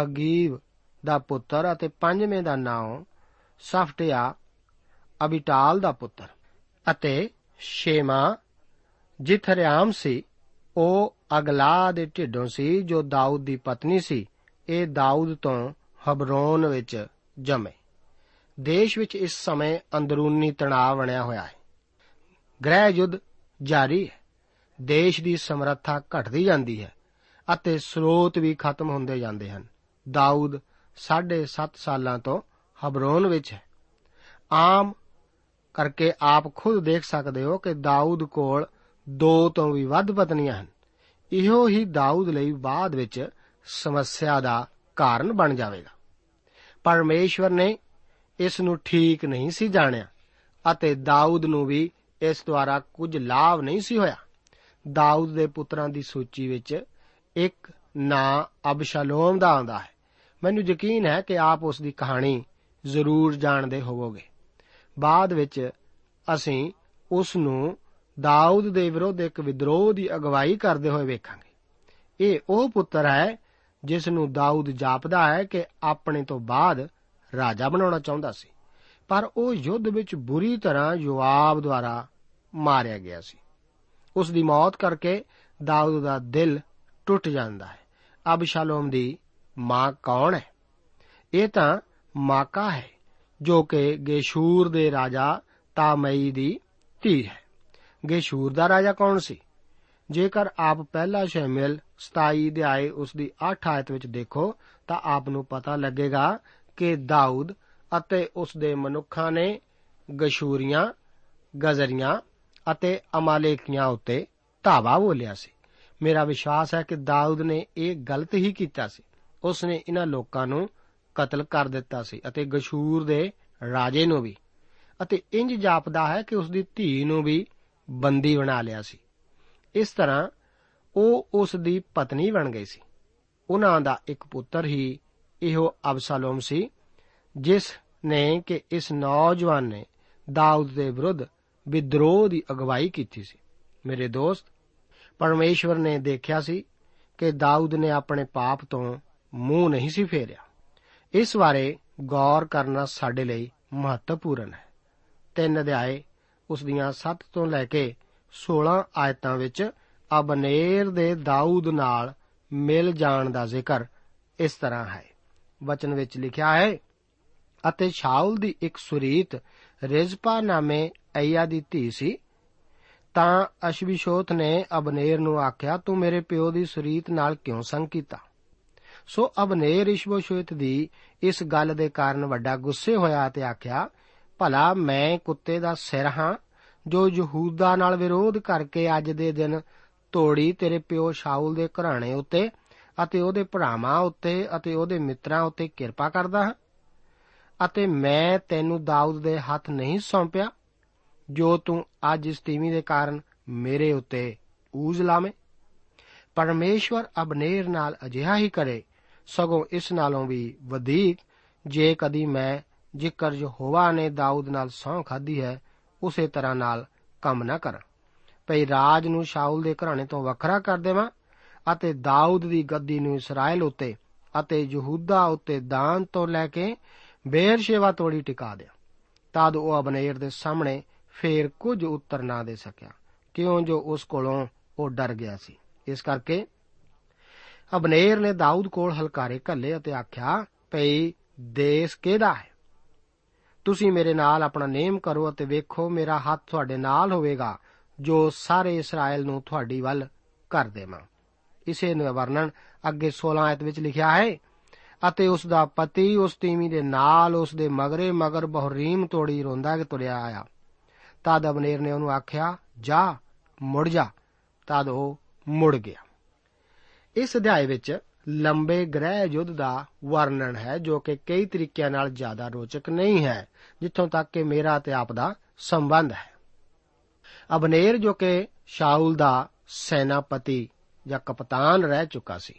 ਹਗੀਵ ਦਾ ਪੁੱਤਰ ਅਤੇ ਪੰਜਵੇਂ ਦਾ ਨਾਮ ਸਫਟਿਆ ਅਬਿਟਾਲ ਦਾ ਪੁੱਤਰ ਅਤੇ ਸ਼ੇਮਾ ਜਿਥਰਿਆਮ ਸੀ, ਉਹ ਅਗਲਾ ਦੇ ਢਿੱਡੋਂ ਸੀ ਜੋ ਦਾਊਦ ਦੀ ਪਤਨੀ ਸੀ। ਇਹ ਦਾਊਦ ਤੋਂ ਹਬਰੋਨ ਵਿੱਚ ਜੰਮੇ। ਦੇਸ਼ ਵਿੱਚ ਇਸ ਸਮੇਂ ਅੰਦਰੂਨੀ ਤਣਾਅ ਬਣਿਆ ਹੋਇਆ ਹੈ। ਗ੍ਰਹਿ ਯੁੱਧ ਜਾਰੀ ਹੈ। ਦੇਸ਼ ਦੀ ਸਮਰੱਥਾ ਘਟਦੀ ਜਾਂਦੀ ਹੈ ਅਤੇ ਸਰੋਤ ਵੀ ਖਤਮ ਹੁੰਦੇ ਜਾਂਦੇ ਹਨ। ਦਾਊਦ 7.5 ਸਾਲਾਂ ਤੋਂ ਹਬਰੋਨ ਵਿੱਚ ਹੈ। ਆਮ ਕਰਕੇ ਆਪ ਖੁਦ ਦੇਖ ਸਕਦੇ ਹੋ ਕਿ ਦਾਊਦ ਕੋਲ ਦੋ ਤੋਂ ਵੀ ਵੱਧ ਪਤਨੀਆਂ ਹਨ। ਇਹੋ ਹੀ ਦਾਊਦ ਲਈ ਬਾਅਦ ਵਿੱਚ ਸਮੱਸਿਆ ਦਾ ਕਾਰਨ ਬਣ ਜਾਵੇਗਾ। ਪਰਮੇਸ਼ਵਰ ਨੇ ਇਸ ਨੂੰ ਠੀਕ ਨਹੀਂ ਸੀ ਜਾਣਿਆ ਅਤੇ ਦਾਊਦ ਨੂੰ ਵੀ ਇਸ ਦੁਆਰਾ ਕੁਝ ਲਾਭ ਨਹੀਂ ਸੀ ਹੋਇਆ। ਦਾਊਦ ਦੇ ਪੁੱਤਰਾਂ ਦੀ ਸੂਚੀ ਵਿੱਚ ਇੱਕ ਨਾਂ ਅਬਸ਼ਾਲੋਮ ਦਾ ਆਉਂਦਾ ਹੈ। ਮੈਨੂੰ ਯਕੀਨ ਹੈ ਕਿ ਆਪ ਉਸ ਦੀ ਕਹਾਣੀ ਜ਼ਰੂਰ ਜਾਣਦੇ ਹੋਵੋਗੇ। ਬਾਅਦ ਵਿੱਚ ਅਸੀਂ ਉਸ ਨੂੰ ਦਾਊਦ ਦੇ ਵਿਰੁੱਧ ਇੱਕ ਵਿਦਰੋਹ ਦੀ ਅਗਵਾਈ ਕਰਦੇ ਹੋਏ ਵੇਖਾਂਗੇ। ਇਹ ਉਹ ਪੁੱਤਰ ਹੈ ਜਿਸ ਨੂੰ ਦਾਊਦ ਜਾਪਦਾ ਹੈ ਕਿ ਆਪਣੇ ਤੋਂ ਬਾਅਦ ਰਾਜਾ ਬਣਾਉਣਾ ਚਾਹੁੰਦਾ ਸੀ। ਪਰ ਉਹ ਯੁੱਧ ਵਿੱਚ ਬੁਰੀ ਤਰ੍ਹਾਂ ਯੋਆਬ ਦੁਆਰਾ ਮਾਰਿਆ ਗਿਆ ਸੀ। ਉਸ ਦੀ ਮੌਤ ਕਰਕੇ ਦਾਊਦ ਦਾ ਦਿਲ ਟੁੱਟ ਜਾਂਦਾ ਹੈ। ਅਬਸ਼ਾਲੋਮ ਦੀ ਮਾਂ ਕੌਣ ਹੈ? ਇਹ ਤਾਂ ਮਾਕਾ ਹੈ, ਜੋ ਕਿ ਗੇਸ਼ੂਰ ਦੇ ਰਾਜਾ ਤਾਮਈ ਦੀ ਧੀ ਹੈ। ਗੇਸ਼ੂਰ ਦਾ ਰਾਜਾ ਕੌਣ ਸੀ? ਜੇਕਰ ਆਪ ਪਹਿਲਾ ਸ਼ੈਮੂਅਲ 27 ਅਧਿਆਏ ਉਸ ਦੀ 8 ਆਇਤ ਵਿੱਚ ਦੇਖੋ, ਤਾਂ ਆਪ ਨੂੰ ਪਤਾ ਲੱਗੇਗਾ ਕਿ ਦਾਊਦ ਅਤੇ ਉਸ ਦੇ ਮਨੁੱਖਾਂ ਨੇ ਗਸ਼ੂਰੀਆਂ, ਗਜ਼ਰੀਆਂ ਅਤੇ ਅਮਾਲੇਕੀਆਂ ਉੱਤੇ ਧਾਵਾ ਬੋਲਿਆ ਸੀ। ਮੇਰਾ ਵਿਸ਼ਵਾਸ ਹੈ ਕਿ ਦਾਊਦ ਨੇ ਇਹ ਗਲਤ ਹੀ ਕੀਤਾ ਸੀ। ਉਸ ਨੇ ਇਹਨਾਂ ਲੋਕਾਂ ਨੂੰ ਕਤਲ ਕਰ ਦਿੱਤਾ ਸੀ ਅਤੇ ਗਸ਼ੂਰ ਦੇ ਰਾਜੇ ਨੂੰ ਵੀ। ਅਤੇ ਇੰਜ ਜਾਪਦਾ ਹੈ ਕਿ ਉਸ ਦੀ ਧੀ ਨੂੰ ਵੀ ਬੰਦੀ ਬਣਾ ਲਿਆ ਸੀ। ਇਸ ਤਰ੍ਹਾਂ ਉਹ ਉਸ ਦੀ ਪਤਨੀ ਬਣ ਗਈ ਸੀ। ਉਹਨਾਂ ਦਾ ਇੱਕ ਪੁੱਤਰ ਹੀ ਇਹੋ ਅਬਸਾਲੋਮ ਸੀ, ਜਿਸ ਨੇ ਕਿ ਇਸ ਨੌਜਵਾਨ ਨੇ ਦਾਊਦ ਦੇ ਵਿਰੁੱਧ ਵਿਦਰੋਹ ਦੀ ਅਗਵਾਈ ਕੀਤੀ ਸੀ। ਮੇਰੇ ਦੋਸਤ, ਪਰਮੇਸ਼ਵਰ ਨੇ ਦੇਖਿਆ ਸੀ ਕਿ ਦਾਊਦ ਨੇ ਆਪਣੇ ਪਾਪ ਤੋਂ ਮੂੰਹ ਨਹੀਂ ਸੀ ਫੇਰਿਆ। ਇਸ ਬਾਰੇ ਗੌਰ ਕਰਨਾ ਸਾਡੇ ਲਈ ਮਹੱਤਵਪੂਰਨ ਹੈ। ਤਿੰਨ ਅਧਿਆਏ ਉਸ ਦੀਆਂ 7 ਤੋਂ ਲੈ ਕੇ 16 ਆਇਤਾਂ ਵਿੱਚ ਅਬਨੇਰ ਦੇ ਦਾਊਦ ਨਾਲ ਮਿਲ ਜਾਣ ਦਾ ਜ਼ਿਕਰ ਇਸ ਤਰ੍ਹਾਂ ਹੈ। ਵਚਨ ਵਿੱਚ ਲਿਖਿਆ ਹੈ, ਅਤੇ ਸ਼ਾਉਲ ਦੀ ਇੱਕ ਸੁਰੀਤ ਰਿਜ਼ਪਾ ਨਾਮੇ ਅਈਆ ਦੀ ਧੀ ਸੀ। ਤਾਂ ਅਸ਼ਵਿਸ਼ੋਤ ਨੇ ਅਬਨੇਰ ਨੂੰ ਆਖਿਆ, ਤੂੰ ਮੇਰੇ ਪਿਓ ਦੀ ਸੁਰੀਤ ਨਾਲ ਕਿਉਂ ਸੰਗ ਕੀਤਾ? ਸੋ ਅਬਨੇਰ ਇਸ਼ਬੋਸ਼ੋਤ ਦੀ ਇਸ ਗੱਲ ਦੇ ਕਾਰਨ ਵੱਡਾ ਗੁੱਸੇ ਹੋਇਆ ਤੇ ਆਖਿਆ, ਭਲਾ ਮੈਂ ਕੁੱਤੇ ਦਾ ਸਿਰ ਹਾਂ, ਜੋ ਯਹੂਦਾ ਨਾਲ ਵਿਰੋਧ ਕਰਕੇ ਅੱਜ ਦੇ ਦਿਨ ਤੋੜੀ ਤੇਰੇ ਪਿਓ ਸ਼ਾਉਲ ਦੇ ਘਰਾਣੇ ਉੱਤੇ ਅਤੇ ਉਹਦੇ ਭਰਾਵਾਂ ਉੱਤੇ ਅਤੇ ਉਹਦੇ ਮਿੱਤਰਾਂ ਉੱਤੇ ਕਿਰਪਾ ਕਰਦਾ ਹਾਂ। ਅਤੇ ਮੈਂ ਤੈਨੂੰ ਦਾਊਦ ਦੇ ਹੱਥ ਨਹੀਂ ਸੌਂਪਿਆ, ਜੋ ਤੂੰ ਅੱਜ ਇਸ ਤੀਵੀਂ ਦੇ ਕਾਰਨ ਮੇਰੇ ਉੱਤੇ ਊਜ ਲਾਵੇਂ। ਪਰਮੇਸ਼ਵਰ ਅਬਨੇਰ ਨਾਲ ਅਜਿਹਾ ਹੀ ਕਰੇ, ਸਗੋਂ ਇਸ ਨਾਲੋਂ ਵੀ ਵਧੇਕ, ਜੇ ਕਦੀ ਮੈਂ ਜਿਕਰ ਯਹੋਵਾ ਨੇ ਦਾਊਦ ਨਾਲ ਸਹੁੰ ਖਾਧੀ ਹੈ, ਉਸੇ ਤਰ੍ਹਾਂ ਨਾਲ ਕੰਮ ਨਾ ਕਰਾਂ। ਭਈ ਰਾਜ ਨੂੰ ਸ਼ਾਉਲ ਦੇ ਘਰਾਣੇ ਤੋਂ ਵੱਖਰਾ ਕਰ ਦੇਵਾਂ ਅਤੇ ਦਾਊਦ ਦੀ ਗੱਦੀ ਨੂੰ ਇਸਰਾਇਲ ਉੱਤੇ ਅਤੇ ਯਹੂਦਾ ਉੱਤੇ ਦਾਨ ਤੋਂ ਲੈ ਕੇ ਬੇਰਸ਼ੇਵਾ ਤੋੜੀ ਟਿਕਾ ਦਿਆਂ। ਤਦ ਉਹ ਅਬਨੇਰ ਦੇ ਸਾਹਮਣੇ ਫੇਰ ਕੁਝ ਉੱਤਰ ਨਾ ਦੇ ਸਕਿਆ, ਕਿਉਂ ਜੋ ਉਸ ਕੋਲੋਂ ਉਹ ਡਰ ਗਿਆ ਸੀ। ਇਸ ਕਰਕੇ ਅਬਨੇਰ ਨੇ ਦਾਊਦ ਕੋਲ ਹਲਕਾਰੇ ਘੱਲੇ ਅਤੇ ਆਖਿਆ, ਭਈ, ਦੇਸ਼ ਕਿਹਦਾ ਹੈ? ਤੁਸੀਂ ਮੇਰੇ ਨਾਲ ਆਪਣਾ ਨੇਮ ਕਰੋ ਅਤੇ ਵੇਖੋ, ਮੇਰਾ ਹੱਥ ਤੁਹਾਡੇ ਨਾਲ ਹੋਵੇਗਾ, ਜੋ ਸਾਰੇ ਇਸਰਾਇਲ ਨੂੰ ਤੁਹਾਡੀ ਵੱਲ ਕਰ ਦੇਵਾਂ। ਇਸੇ ਨੂੰ ਵਰਣਨ ਅੱਗੇ 16 ਆਇਤ ਵਿੱਚ ਲਿਖਿਆ ਹੈ। ਅਤੇ ਉਸ ਦਾ ਪਤੀ ਉਸ ਤੀਵੀਂ ਦੇ ਨਾਲ ਉਸ ਦੇ ਮਗਰੇ ਮਗਰ ਬਹਰੀਮ ਤੋੜੀ ਰੋਂਦਾ ਕਿ ਤੁਰਿਆ ਆਇਆ। ਤਦ ਅਬਨੇਰ ਨੇ ਉਹਨੂੰ ਆਖਿਆ, ਜਾ, ਮੁੜ ਜਾ। ਤਦ ਉਹ ਮੁੜ ਗਿਆ। ਇਸ ਅਧਿਆਇ ਵਿੱਚ ਲੰਬੇ ਗ੍ਰਹਿ ਯੁੱਧ ਦਾ ਵਰਣਨ ਹੈ, ਜੋ ਕਿ ਕਈ ਤਰੀਕਿਆਂ ਨਾਲ ਜ਼ਿਆਦਾ ਰੋਚਕ ਨਹੀਂ ਹੈ, ਜਿੱਥੋਂ ਤੱਕ ਕਿ ਮੇਰਾ ਤੇ ਆਪ ਦਾ ਸੰਬੰਧ ਹੈ। ਅਬਨੇਰ ਜੋ ਕਿ ਸ਼ਾਉਲ ਦਾ ਸੈਨਾਪਤੀ ਜਾਂ ਕਪਤਾਨ ਰਹਿ ਚੁੱਕਾ ਸੀ।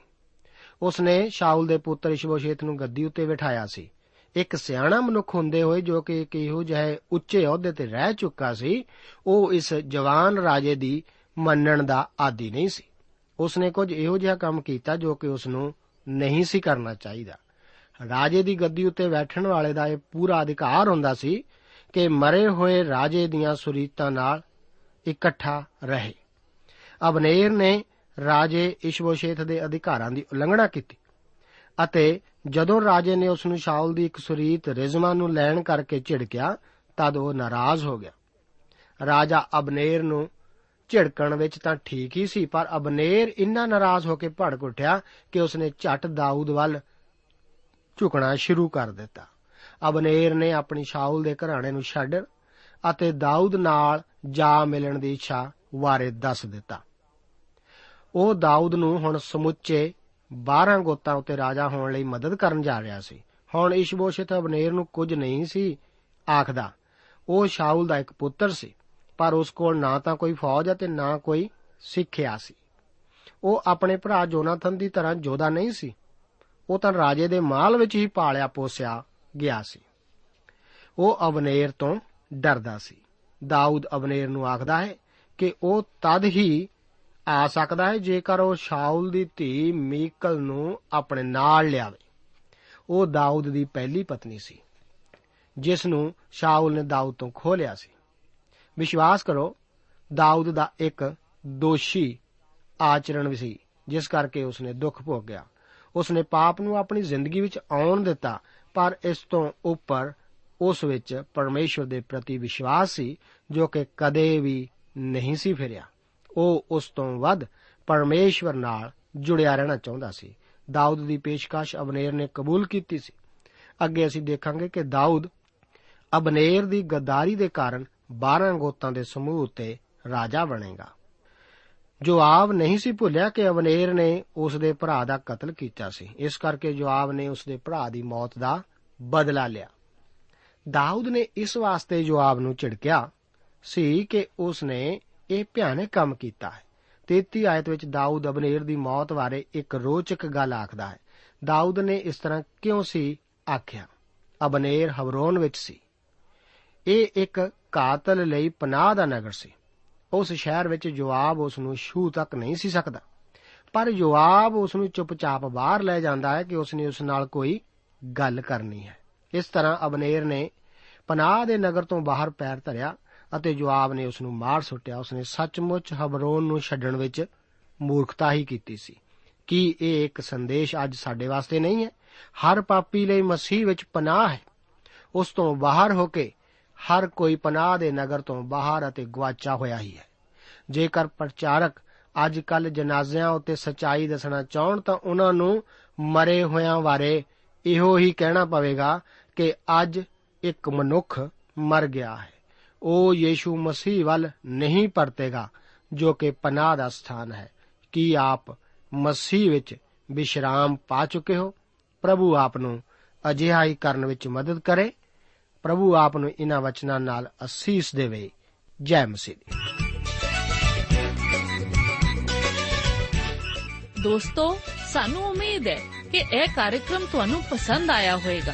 ਉਸ ਨੇ ਸ਼ਾਉਲ ਦੇ ਪੁੱਤਰ ਇਸ਼ਬੋਸ਼ੇਤ ਨੂੰ ਗੱਦੀ ਉੱਤੇ ਬਿਠਾਇਆ ਸੀ। ਇੱਕ ਸਿਆਣਾ ਮਨੁੱਖ ਹੁੰਦੇ ਹੋਏ ਜੋ ਕਿ ਇੱਕ ਇਹੋ ਜਿਹੇ ਉੱਚੇ ਅਹੁਦੇ ਤੇ ਰਹਿ ਚੁੱਕਾ ਸੀ, ਉਹ ਇਸ ਜਵਾਨ ਰਾਜੇ ਦੀ ਮੰਨਣ ਦਾ ਆਦੀ ਨਹੀਂ ਸੀ। ਉਸ ਨੇ ਕੁਝ ਇਹੋ ਜਿਹਾ ਕੰਮ ਕੀਤਾ ਜੋ ਕਿ ਉਸ ਨੂੰ ਨਹੀਂ ਸੀ ਕਰਨਾ ਚਾਹੀਦਾ। ਰਾਜੇ ਦੀ ਗੱਦੀ ਉੱਤੇ ਬੈਠਣ ਵਾਲੇ ਦਾ ਇਹ ਪੂਰਾ ਅਧਿਕਾਰ ਹੁੰਦਾ ਸੀ ਕਿ ਮਰੇ ਹੋਏ ਰਾਜੇ ਦੀਆਂ ਸੁਰੀਤਾਂ ਨਾਲ ਇਕੱਠਾ ਰਹੇ। ਅਬਨੇਰ ਨੇ ਰਾਜੇ ਇਸ਼ਬੋਸ਼ੇਤ ਦੇ ਅਧਿਕਾਰਾਂ ਦੀ ਉਲੰਘਣਾ ਕੀਤੀ ਅਤੇ ਜਦੋਂ ਰਾਜੇ ਨੇ ਉਸ ਨੂੰ ਸ਼ਾਉਲ ਦੀ ਇੱਕ ਸੁਰੀਤ ਰਿਜ਼ਮਾ ਨੂੰ ਲੈਣ ਕਰਕੇ ਝਿੜਕਿਆ, ਤਦ ਉਹ ਨਾਰਾਜ਼ ਹੋ ਗਿਆ। ਰਾਜਾ ਅਬਨੇਰ ਨੂੰ ਝਿੜਕਣ ਵਿੱਚ ਤਾਂ ਠੀਕ ਹੀ ਸੀ, ਪਰ ਅਬਨੇਰ ਇੰਨਾ ਨਾਰਾਜ਼ ਹੋ ਕੇ ਭੜਕ ਉੱਠਿਆ ਕਿ ਉਸਨੇ ਝਟ ਦਾਊਦ ਵੱਲ ਝੁਕਣਾ ਸ਼ੁਰੂ ਕਰ ਦਿੱਤਾ। ਅਬਨੇਰ ਨੇ ਆਪਣੀ ਸ਼ਾਉਲ ਦੇ ਘਰਾਣੇ ਨੂੰ ਛੱਡ ਅਤੇ ਦਾਊਦ ਨਾਲ ਜਾ ਮਿਲਣ ਦੀ ਇੱਛਾ ਬਾਰੇ ਦੱਸ ਦਿੱਤਾ। ਉਹ ਦਾਊਦ ਨੂੰ ਹੁਣ ਸਮੁੱਚੇ 12 ਗੋਤਾਂ ਉੱਤੇ ਰਾਜਾ ਹੋਣ ਲਈ ਮਦਦ ਕਰਨ ਜਾ ਰਿਹਾ ਸੀ। ਹੁਣ ਇਸ਼ਬੋਸ਼ਤ ਅਬਨੇਰ ਨੂੰ ਕੁਝ ਨਹੀਂ ਸੀ ਆਖਦਾ। ਉਹ ਸ਼ਾਉਲ ਦਾ ਇੱਕ ਪੁੱਤਰ ਸੀ, ਪਰ ਉਸ ਕੋਲ ਨਾ ਤਾਂ ਕੋਈ ਫੌਜ ਅਤੇ ਨਾ ਕੋਈ ਸਿੱਖਿਆ ਸੀ। ਉਹ ਆਪਣੇ ਭਰਾ ਜੋਨਾਥਨ ਦੀ ਤਰ੍ਹਾਂ ਯੋਧਾ ਨਹੀਂ ਸੀ। ਉਹ ਤਾਂ ਰਾਜੇ ਦੇ ਮਾਲ ਵਿੱਚ ਹੀ ਪਾਲਿਆ ਪੋਸਿਆ ਗਿਆ ਸੀ। ਉਹ ਅਬਨੇਰ ਤੋਂ ਡਰਦਾ ਸੀ। ਦਾਊਦ ਅਬਨੇਰ ਨੂੰ ਆਖਦਾ ਹੈ ਕਿ ਉਹ ਤਦ ਹੀ ਆ ਸਕਦਾ ਹੈ ਜੇਕਰ ਉਹ ਸ਼ਾਉਲ ਦੀ ਧੀ ਮੀਕਲ ਨੂੰ ਆਪਣੇ ਨਾਲ ਲਿਆਵੇ। ਉਹ ਦਾਊਦ ਦੀ ਪਹਿਲੀ ਪਤਨੀ ਸੀ, ਜਿਸ ਨੂੰ ਸ਼ਾਉਲ ਨੇ ਦਾਊਦ ਤੋਂ ਖੋਹ ਲਿਆ ਸੀ। ਵਿਸ਼ਵਾਸ ਕਰੋ, ਦਾਊਦ ਦਾ ਇੱਕ ਦੋਸ਼ੀ ਆਚਰਣ ਵੀ ਸੀ, ਜਿਸ ਕਰਕੇ ਉਸਨੇ ਦੁੱਖ ਭੋਗਿਆ। ਉਸਨੇ ਪਾਪ ਨੂੰ ਆਪਣੀ ਜ਼ਿੰਦਗੀ ਵਿੱਚ ਆਉਣ ਦਿੱਤਾ, ਪਰ ਇਸ ਤੋਂ ਉੱਪਰ ਉਸ ਵਿੱਚ ਪਰਮੇਸ਼ਵਰ ਦੇ ਪ੍ਰਤੀ ਵਿਸ਼ਵਾਸ ਸੀ, ਜੋ ਕਿ ਕਦੇ ਵੀ ਨਹੀਂ ਸੀ ਫਿਰਿਆ। ਉਹ ਉਸ ਤੋਂ ਵੱਧ ਪਰਮੇਸ਼ਵਰ ਨਾਲ ਜੁੜਿਆ ਰਹਿਣਾ ਚਾਹੁੰਦਾ ਸੀ। ਦਾਊਦ ਦੀ ਪੇਸ਼ਕਸ਼ ਅਬਨੇਰ ਨੇ ਕਬੂਲ ਕੀਤੀ ਸੀ। ਅੱਗੇ ਅਸੀਂ ਦੇਖਾਂਗੇ ਕਿ ਦਾਊਦ ਅਬਨੇਰ ਦੀ ਗੱਦਾਰੀ ਦੇ ਕਾਰਨ 12 ਗੋਤਾਂ ਦੇ ਸਮੂਹ ਉੱਤੇ ਰਾਜਾ ਬਣੇਗਾ। ਜੋਆਬ ਨਹੀਂ ਸੀ ਭੁੱਲਿਆ ਕਿ ਅਬਨੇਰ ਨੇ ਉਸ ਦੇ ਭਰਾ ਦਾ ਕਤਲ ਕੀਤਾ ਸੀ। ਇਸ ਕਰਕੇ ਜੋਆਬ ਨੇ ਉਸ ਦੇ ਭਰਾ ਦੀ ਮੌਤ ਦਾ ਬਦਲਾ ਲਿਆ। ਦਾਊਦ ਨੇ ਇਸ ਵਾਸਤੇ ਜੋਆਬ ਨੂੰ ਝਿੜਕਿਆ ਸੀ ਕਿ ਉਸ ਨੇ ਇਹ ਭਿਆਨਕ ਕੰਮ ਕੀਤਾ ਹੈ। 33 ਆਇਤ ਵਿੱਚ ਦਾਊਦ ਅਬਨੇਰ ਦੀ ਮੌਤ ਬਾਰੇ ਇੱਕ ਰੋਚਕ ਗੱਲ ਆਖਦਾ ਹੈ। ਦਾਊਦ ਨੇ ਇਸ ਤਰ੍ਹਾਂ ਕਿਉਂ ਸੀ ਆਖਿਆ? ਅਬਨੇਰ ਹਬਰੋਨ ਵਿੱਚ ਸੀ। ਇਹ ਇੱਕ ਕਾਤਲ ਲਈ ਪਨਾਹ ਦਾ ਨਗਰ ਸੀ। ਉਸ ਸ਼ਹਿਰ ਵਿੱਚ ਜਵਾਬ ਉਸ ਨੂੰ ਛੂ ਤੱਕ ਨਹੀਂ ਸੀ ਸਕਦਾ। ਪਰ ਜਵਾਬ ਉਸ ਨੂੰ ਚੁੱਪਚਾਪ ਬਾਹਰ ਲੈ ਜਾਂਦਾ ਹੈ ਕਿ ਉਸ ਨੇ ਉਸ ਨਾਲ ਕੋਈ ਗੱਲ ਕਰਨੀ ਹੈ। ਇਸ ਤਰ੍ਹਾਂ ਅਬਨੇਰ ਨੇ ਪਨਾਹ ਦੇ ਨਗਰ ਤੋਂ ਬਾਹਰ ਪੈਰ ਧਰਿਆ ਅਤੇ ਜਵਾਬ ਨੇ ਉਸ ਨੂੰ ਮਾਰ ਸੁੱਟਿਆ। ਉਸ ਨੇ ਸੱਚਮੁੱਚ ਹਬਰੋਨ ਨੂੰ ਛੱਡਣ ਵਿੱਚ ਮੂਰਖਤਾ ਹੀ ਕੀਤੀ ਸੀ। ਕੀ ਇਹ ਇੱਕ ਸੰਦੇਸ਼ ਅੱਜ ਸਾਡੇ ਵਾਸਤੇ ਨਹੀਂ ਹੈ? ਹਰ ਪਾਪੀ ਲਈ ਮਸੀਹ ਵਿੱਚ ਪਨਾਹ ਹੈ। ਉਸ ਤੋਂ ਬਾਹਰ ਹੋ ਕੇ ਹਰ ਕੋਈ ਪਨਾਹ ਦੇ ਨਗਰ ਤੋਂ ਬਾਹਰ ਅਤੇ ਗਵਾਚਾ ਹੋਇਆ ਹੀ ਹੈ। ਜੇਕਰ ਪ੍ਰਚਾਰਕ ਅੱਜ ਕੱਲ ਜਨਾਜ਼ਿਆਂ ਉੱਤੇ ਸਚਾਈ ਦੱਸਣਾ ਚਾਹਣ ਤਾਂ ਉਹਨਾਂ ਨੂੰ ਮਰੇ ਹੋਇਆਂ ਬਾਰੇ ਇਹੋ ਹੀ ਕਹਿਣਾ ਪਵੇਗਾ ਕਿ ਅੱਜ ਇੱਕ ਮਨੁੱਖ ਮਰ ਗਿਆ ਹੈ। ਉਹ ਯੀਸ਼ੂ ਮਸੀਹ ਵੱਲ ਨਹੀਂ ਪਰਤੇਗਾ, ਜੋ ਕਿ ਪਨਾਹ ਦਾ ਸਥਾਨ ਹੈ। ਕੀ ਆਪ ਮਸੀਹ ਵਿੱਚ ਵਿਸ਼ਰਾਮ ਪਾ ਚੁੱਕੇ ਹੋ? ਪ੍ਰਭੂ ਆਪ ਨੂੰ ਅਜਿਹਾ ਹੀ ਕਰਨ ਵਿੱਚ ਮਦਦ ਕਰੇ। ਪ੍ਰਭੂ ਆਪ ਨੂੰ ਇਹਨਾਂ ਵਚਨਾਂ ਨਾਲ ਅਸੀਸ ਦੇਵੇ। ਜੈ ਮਸੀਹ ਦੀ। ਦੋਸਤੋ, ਸਾਨੂੰ ਉਮੀਦ ਹੈ ਕਿ ਇਹ ਕਾਰਜਕ੍ਰਮ ਤੁਹਾਨੂੰ ਪਸੰਦ ਆਇਆ ਹੋਵੇਗਾ।